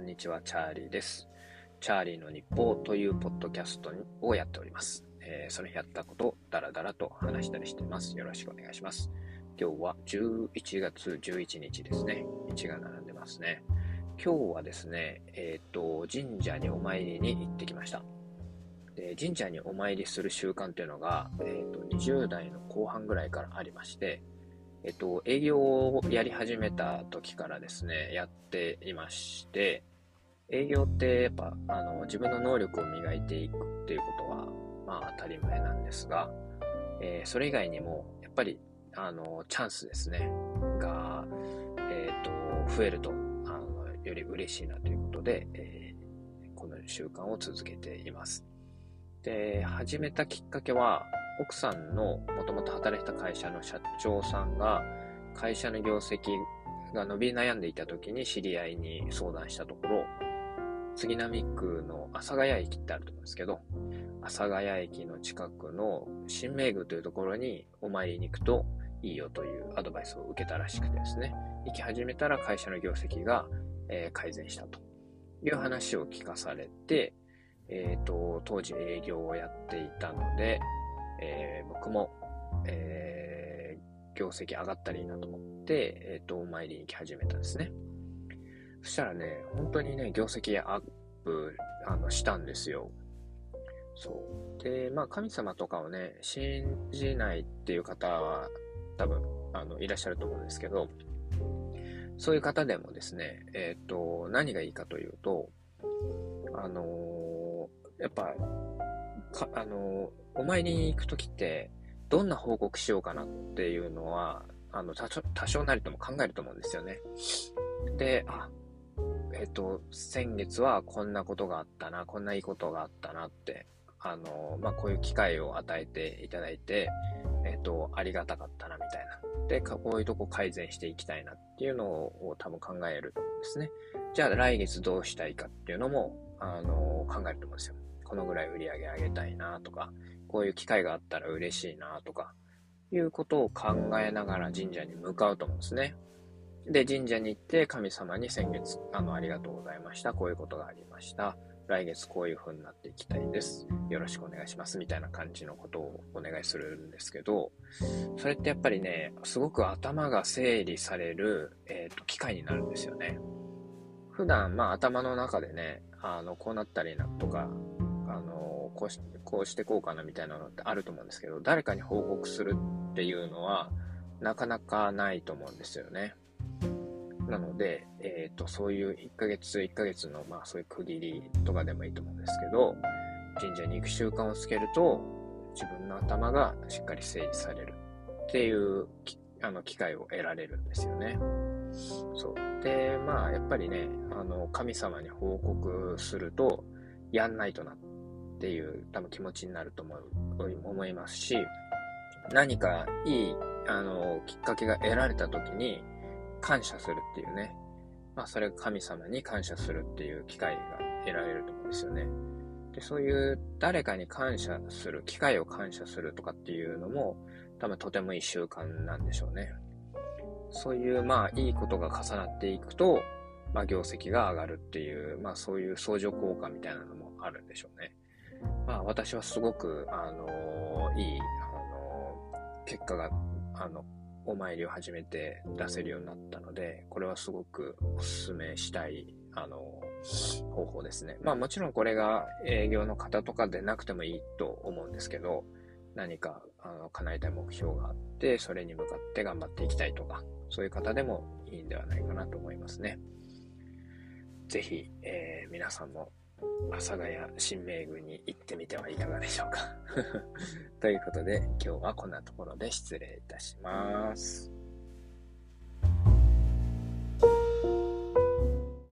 んにちは、チャーリーです。チャーリーの日報というポッドキャストをやっております。えーその日やったことをダラダラと話したりしています。よろしくお願いします。今日は11月11日ですね。1が並んでますね。今日はですね、えっ、と、神社にお参りに行ってきました。で神社にお参りする習慣っていうのが、えっ、と、20代の後半ぐらいからありまして、えっと、営業をやり始めた時からですね、やっていまして、営業ってやっぱ、あの、自分の能力を磨いていくっていうことは、まあ当たり前なんですが、えーそれ以外にも、やっぱり、あの、チャンスですね、が、えっ、と、増えると、あの、より嬉しいなということで、えーこの習慣を続けています。で、始めたきっかけは、奥さんのもともと働いた会社の社長さんが会社の業績が伸び悩んでいた時に知り合いに相談したところ杉並区の阿佐ヶ谷駅ってあると思うんですけど阿佐ヶ谷駅の近くの新名宮というところにお参りに行くといいよというアドバイスを受けたらしくてですね行き始めたら会社の業績が、え改善したという話を聞かされて、えー、と当時営業をやっていたのでえー僕も、えー業績上がったらいいなと思って、えっ、と、お参りに行き始めたんですね。そしたらね、本当にね、業績アップ、あの、したんですよ。そう。で、まあ、神様とかをね、信じないっていう方は、多分、あの、いらっしゃると思うんですけど、そういう方でもですね、えっ、と、何がいいかというと、あのーやっぱ、か、あの、お参りに行くときって、どんな報告しようかなっていうのは、あの、多少多少なりとも考えると思うんですよね。で、あ、えっ、と、先月はこんなことがあったな、こんないいことがあったなって、あの、まあ、こういう機会を与えていただいて、えっ、と、ありがたかったな、みたいな。で、こういうとこ改善していきたいなっていうのを多分考えると思うんですね。じゃあ来月どうしたいかっていうのも、あの、考えると思うんですよ。このぐらい売り上げ上げたいなとか、こういう機会があったら嬉しいなとか、いうことを考えながら神社に向かうと思うんですね。で、神社に行って神様に先月、あの、ありがとうございました。こういうことがありました。来月こういう風になっていきたいです。よろしくお願いします。みたいな感じのことをお願いするんですけど、それってやっぱりね、すごく頭が整理される、えっ、と、機会になるんですよね。普段、まあ頭の中でね、あの、こうなったらいいなとか、あの、こうし、こうしてこうかなみたいなのってあると思うんですけど、誰かに報告するっていうのは、なかなかないと思うんですよね。なので、えっ、と、そういう1ヶ月1ヶ月の、まあそういう区切りとかでもいいと思うんですけど、神社に行く習慣をつけると、自分の頭がしっかり整理されるっていうあの機会を得られるんですよね。そう。で、まあ、やっぱりね、あの、神様に報告すると、やんないとなっていう多分気持ちになると思う思いますし、何かいい、あの、きっかけが得られた時に感謝するっていうね。まあ、それが神様に感謝するっていう機会が得られると思うんですよね。で、そういう誰かに感謝する、機会を感謝するとかっていうのも、多分とてもいい習慣なんでしょうね。そういう、まあ、いいことが重なっていくと、まあ、業績が上がるっていう、まあ、そういう相乗効果みたいなのもあるんでしょうね。まあ、私はすごく、あのいい、あの結果が、あの、お参りを始めて出せるようになったので、これはすごくお勧めしたい、あの方法ですね。まあもちろんこれが営業の方とかでなくてもいいと思うんですけど、何かあの叶えたい目標があって、それに向かって頑張っていきたいとか、そういう方でもいいんではないかなと思いますね。ぜひ、えー皆さんも阿佐ヶ谷新名宮に行ってみてはいかがでしょうか。ということで、今日はこんなところで失礼いたします。